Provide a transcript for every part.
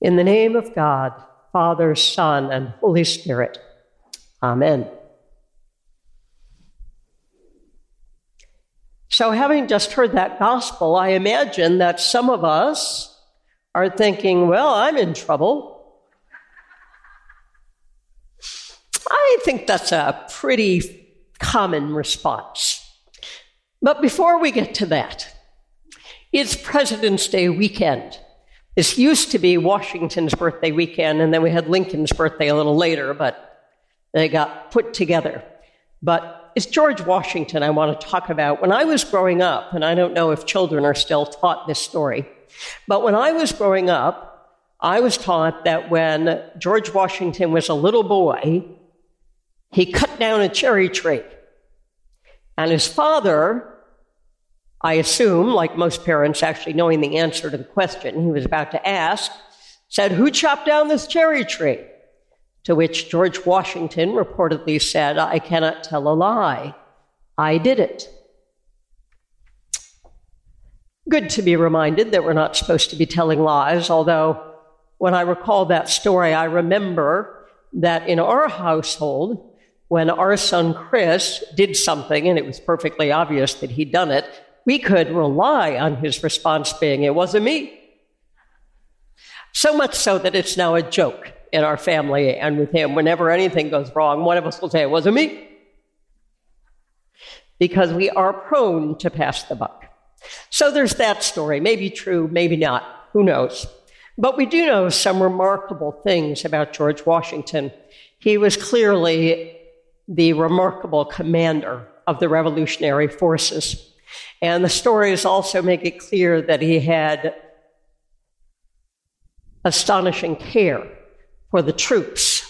In the name of God, Father, Son, and Holy Spirit. Amen. So, having just heard that gospel, I imagine that some of us are thinking, well, I'm in trouble. I think that's a pretty common response. But before we get to that, it's President's Day weekend. This used to be Washington's birthday weekend, and then we had Lincoln's birthday a little later, but they got put together. But it's George Washington I want to talk about. When I was growing up, and I don't know if children are still taught this story, but when I was growing up, I was taught that when George Washington was a little boy, he cut down a cherry tree. And his father I assume, like most parents actually knowing the answer to the question he was about to ask, said, Who chopped down this cherry tree? To which George Washington reportedly said, I cannot tell a lie. I did it. Good to be reminded that we're not supposed to be telling lies, although when I recall that story, I remember that in our household, when our son Chris did something and it was perfectly obvious that he'd done it, we could rely on his response being, It wasn't me. So much so that it's now a joke in our family and with him. Whenever anything goes wrong, one of us will say, It wasn't me. Because we are prone to pass the buck. So there's that story. Maybe true, maybe not. Who knows? But we do know some remarkable things about George Washington. He was clearly the remarkable commander of the revolutionary forces. And the stories also make it clear that he had astonishing care for the troops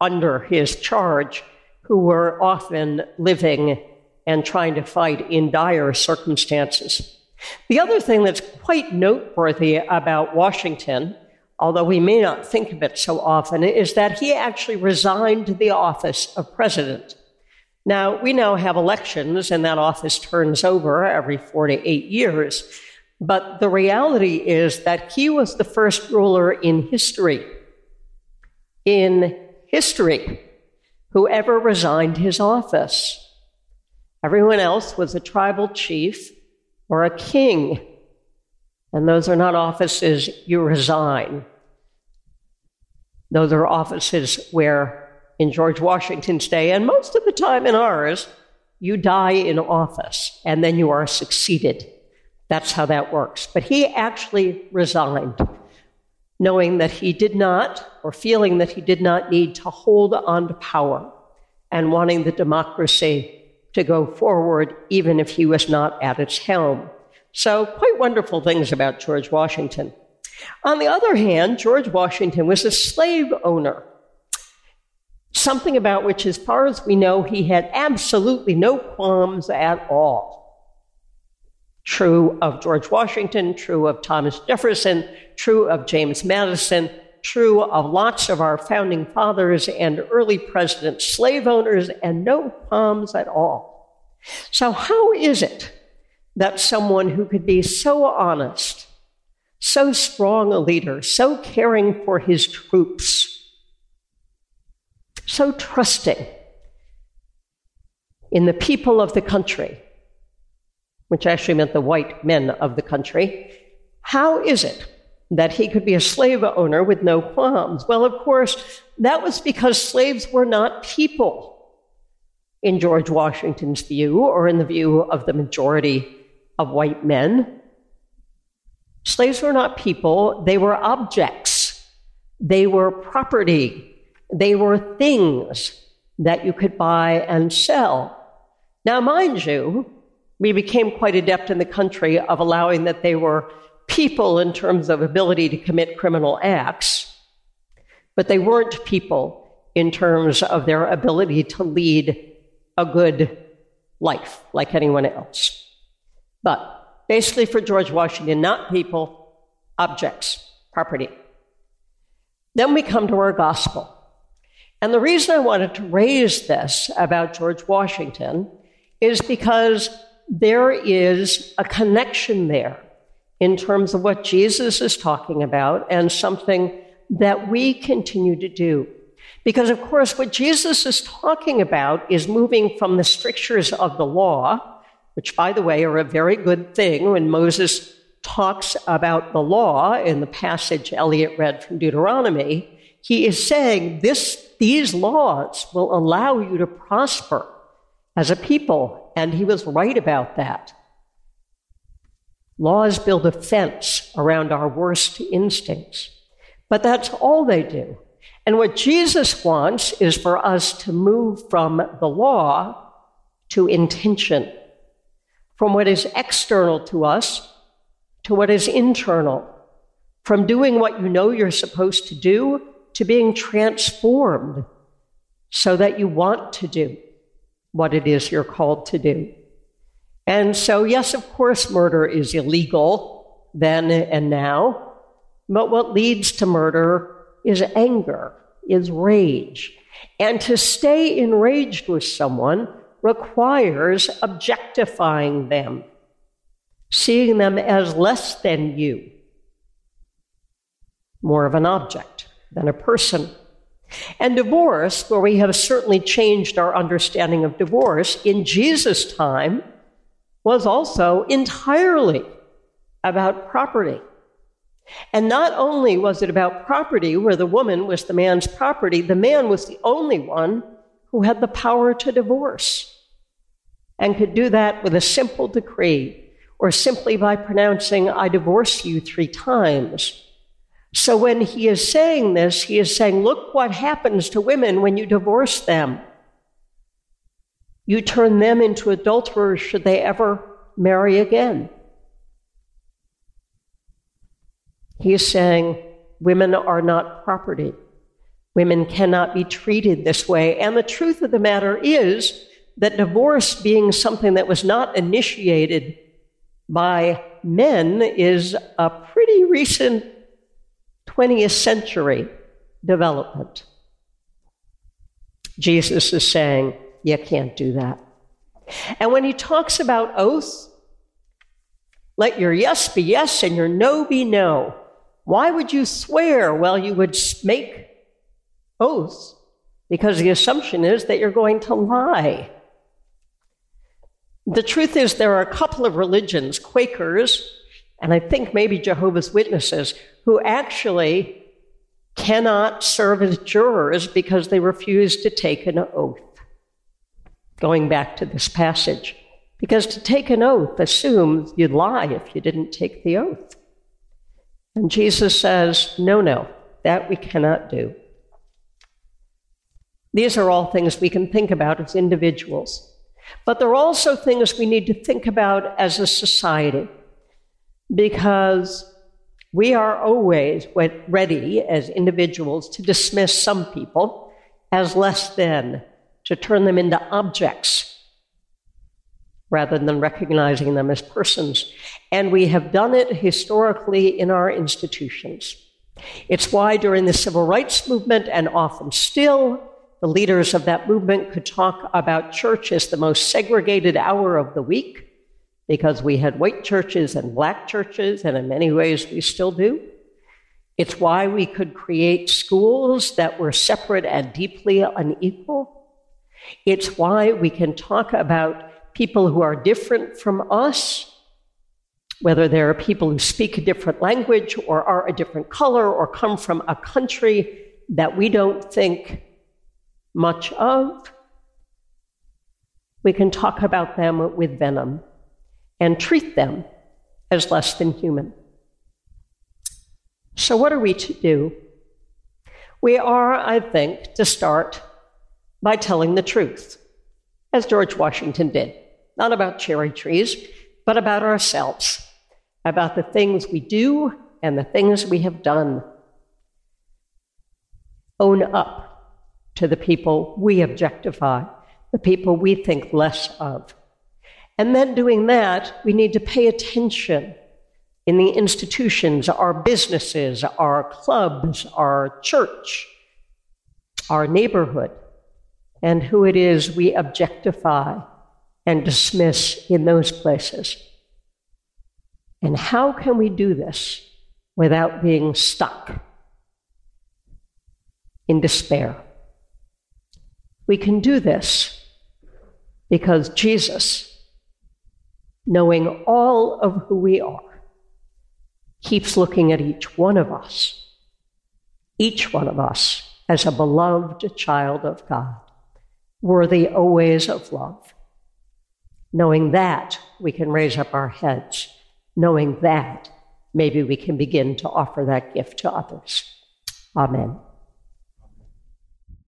under his charge who were often living and trying to fight in dire circumstances. The other thing that's quite noteworthy about Washington, although we may not think of it so often, is that he actually resigned the office of president. Now, we now have elections, and that office turns over every four to eight years. But the reality is that he was the first ruler in history, in history, who ever resigned his office. Everyone else was a tribal chief or a king. And those are not offices you resign. Those are offices where in George Washington's day, and most of the time in ours, you die in office and then you are succeeded. That's how that works. But he actually resigned, knowing that he did not, or feeling that he did not need to hold on to power and wanting the democracy to go forward, even if he was not at its helm. So, quite wonderful things about George Washington. On the other hand, George Washington was a slave owner something about which, as far as we know, he had absolutely no qualms at all. True of George Washington, true of Thomas Jefferson, true of James Madison, true of lots of our founding fathers and early presidents, slave owners, and no qualms at all. So, how is it that someone who could be so honest, so strong a leader, so caring for his troops, so trusting in the people of the country, which actually meant the white men of the country, how is it that he could be a slave owner with no qualms? Well, of course, that was because slaves were not people in George Washington's view or in the view of the majority of white men. Slaves were not people, they were objects, they were property. They were things that you could buy and sell. Now, mind you, we became quite adept in the country of allowing that they were people in terms of ability to commit criminal acts, but they weren't people in terms of their ability to lead a good life like anyone else. But basically, for George Washington, not people, objects, property. Then we come to our gospel. And the reason I wanted to raise this about George Washington is because there is a connection there in terms of what Jesus is talking about and something that we continue to do. Because, of course, what Jesus is talking about is moving from the strictures of the law, which, by the way, are a very good thing when Moses talks about the law in the passage Elliot read from Deuteronomy. He is saying this, these laws will allow you to prosper as a people, and he was right about that. Laws build a fence around our worst instincts, but that's all they do. And what Jesus wants is for us to move from the law to intention, from what is external to us to what is internal, from doing what you know you're supposed to do to being transformed so that you want to do what it is you're called to do. And so, yes, of course, murder is illegal then and now, but what leads to murder is anger, is rage. And to stay enraged with someone requires objectifying them, seeing them as less than you, more of an object than a person. And divorce, where we have certainly changed our understanding of divorce, in Jesus' time was also entirely about property. And not only was it about property, where the woman was the man's property, the man was the only one who had the power to divorce and could do that with a simple decree or simply by pronouncing, I divorce you three times. So when he is saying this, he is saying, Look what happens to women when you divorce them. You turn them into adulterers should they ever marry again. He is saying women are not property. Women cannot be treated this way. And the truth of the matter is that divorce, being something that was not initiated by men, is a pretty recent 20th century development. Jesus is saying, you can't do that. And when he talks about oath, let your yes be yes and your no be no. Why would you swear? Well, you would make oaths because the assumption is that you're going to lie. The truth is, there are a couple of religions, Quakers, and I think maybe Jehovah's Witnesses, who actually cannot serve as jurors because they refuse to take an oath. Going back to this passage, because to take an oath assumes you'd lie if you didn't take the oath. And Jesus says, no, no, that we cannot do. These are all things we can think about as individuals. But there are also things we need to think about as a society because we are always ready as individuals to dismiss some people as less than, to turn them into objects rather than recognizing them as persons. And we have done it historically in our institutions. It's why during the civil rights movement, and often still, the leaders of that movement could talk about church as the most segregated hour of the week because we had white churches and black churches, and in many ways we still do. It's why we could create schools that were separate and deeply unequal. It's why we can talk about people who are different from us, whether they're people who speak a different language or are a different color or come from a country that we don't think much of, we can talk about them with venom and treat them as less than human. So, what are we to do? We are, I think, to start by telling the truth, as George Washington did, not about cherry trees, but about ourselves, about the things we do and the things we have done. Own up to the people we objectify, the people we think less of. And then doing that, we need to pay attention in the institutions, our businesses, our clubs, our church, our neighborhood, and who it is we objectify and dismiss in those places. And how can we do this without being stuck in despair. We can do this because Jesus, knowing all of who we are, keeps looking at each one of us, each one of us as a beloved child of God, worthy always of love. Knowing that, we can raise up our heads. Knowing that, maybe we can begin to offer that gift to others. Amen.